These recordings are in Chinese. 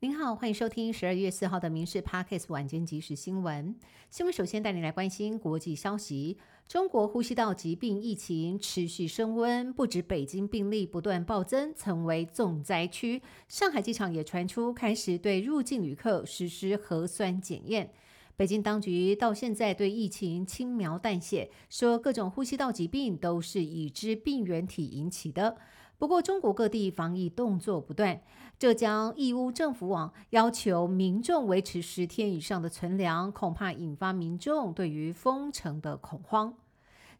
您好，欢迎收听十二月四号的《民事 Parkes 晚间即时新闻》。新闻首先带你来关心国际消息。中国呼吸道疾病疫情持续升温，不止北京病例不断暴增，成为重灾区。上海机场也传出开始对入境旅客实施核酸检验。北京当局到现在对疫情轻描淡写，说各种呼吸道疾病都是已知病原体引起的。不过，中国各地防疫动作不断。浙江义乌政府网要求民众维持十天以上的存粮，恐怕引发民众对于封城的恐慌。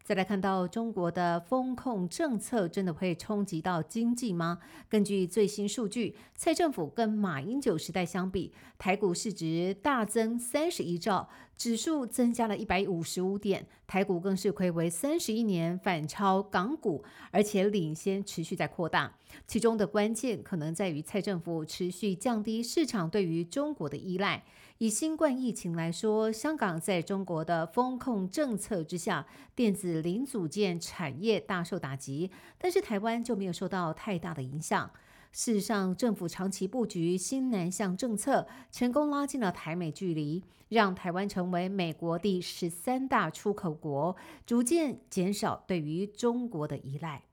再来看到中国的风控政策，真的会冲击到经济吗？根据最新数据，蔡政府跟马英九时代相比，台股市值大增三十一兆，指数增加了一百五十五点，台股更是亏为三十一年反超港股，而且领先持续在扩大。其中的关键可能在于蔡政府持续降低市场对于中国的依赖。以新冠疫情来说，香港在中国的风控政策之下，电子零组件产业大受打击，但是台湾就没有受到太大的影响。事实上，政府长期布局新南向政策，成功拉近了台美距离，让台湾成为美国第十三大出口国，逐渐减少对于中国的依赖。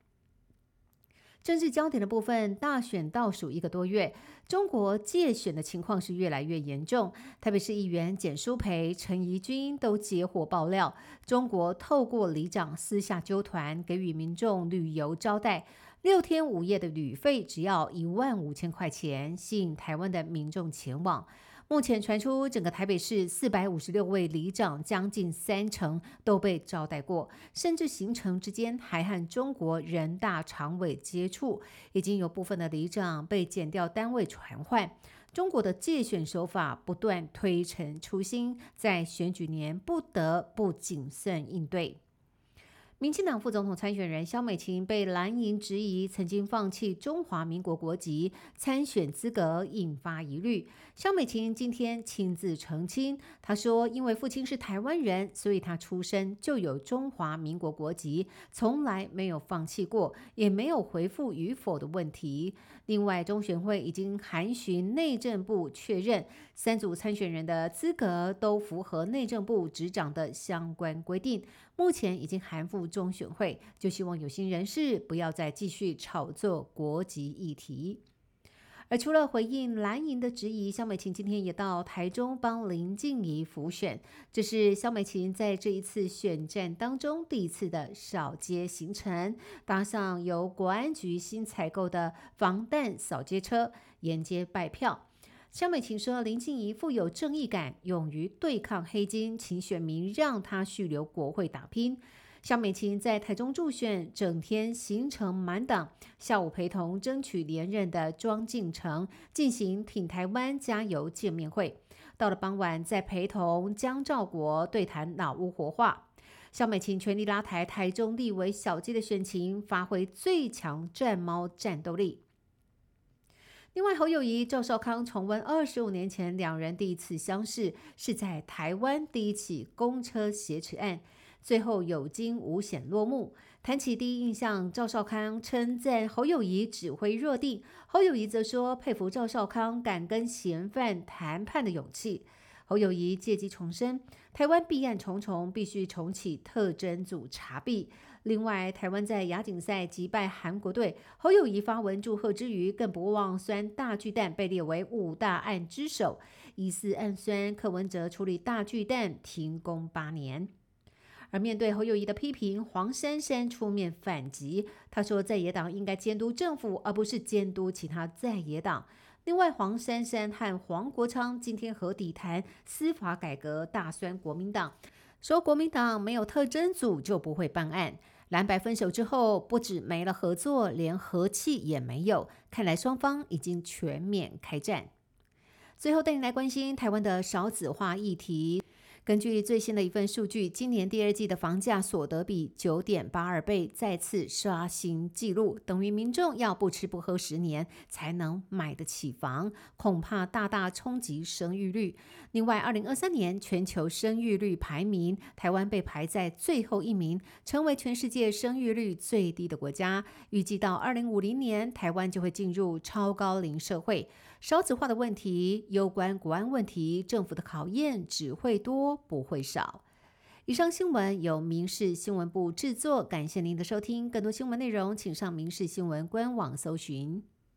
政治焦点的部分，大选倒数一个多月，中国借选的情况是越来越严重。特别是议员简淑培、陈怡君都接获爆料，中国透过里长私下纠团，给予民众旅游招待，六天五夜的旅费只要一万五千块钱，吸引台湾的民众前往。目前传出，整个台北市四百五十六位里长，将近三成都被招待过，甚至行程之间还和中国人大常委接触，已经有部分的里长被减掉单位传唤。中国的借选手法不断推陈出新，在选举年不得不谨慎应对。民进党副总统参选人萧美琴被蓝营质疑曾经放弃中华民国国籍参选资格，引发疑虑。萧美琴今天亲自澄清，她说：“因为父亲是台湾人，所以他出生就有中华民国国籍，从来没有放弃过，也没有回复与否的问题。”另外，中选会已经函询内政部确认，三组参选人的资格都符合内政部执掌的相关规定。目前已经函复中选会，就希望有心人士不要再继续炒作国籍议题。而除了回应蓝营的质疑，肖美琴今天也到台中帮林静怡辅选，这是肖美琴在这一次选战当中第一次的扫街行程，搭上由国安局新采购的防弹扫街车沿街拜票。肖美琴说：“林静怡富有正义感，勇于对抗黑金，请选民让她续留国会打拼。”肖美琴在台中助选，整天行程满档，下午陪同争取连任的庄敬成进行挺台湾加油见面会。到了傍晚，再陪同江兆国对谈老屋活化。肖美琴全力拉抬台中立委小鸡的选情，发挥最强战猫战斗力。另外，侯友谊、赵少康重温二十五年前两人第一次相识，是在台湾第一起公车挟持案，最后有惊无险落幕。谈起第一印象，赵少康称赞侯友谊指挥若定，侯友谊则说佩服赵少康敢跟嫌犯谈判的勇气。侯友谊借机重申，台湾弊案重重，必须重启特侦组查弊。另外，台湾在亚锦赛击败韩国队，侯友谊发文祝贺之余，更不忘酸大巨蛋被列为五大案之首，疑似暗酸柯文哲处理大巨蛋停工八年。而面对侯友谊的批评，黄珊珊出面反击，他说在野党应该监督政府，而不是监督其他在野党。另外，黄珊珊和黄国昌今天和底谈司法改革，大酸国民党，说国民党没有特侦组就不会办案。蓝白分手之后，不止没了合作，连和气也没有。看来双方已经全面开战。最后带你来关心台湾的少子化议题。根据最新的一份数据，今年第二季的房价所得比九点八二倍再次刷新纪录，等于民众要不吃不喝十年才能买得起房，恐怕大大冲击生育率。另外，二零二三年全球生育率排名，台湾被排在最后一名，成为全世界生育率最低的国家。预计到二零五零年，台湾就会进入超高龄社会。少子化的问题，攸关国安问题，政府的考验只会多不会少。以上新闻由民事新闻部制作，感谢您的收听。更多新闻内容，请上民事新闻官网搜寻。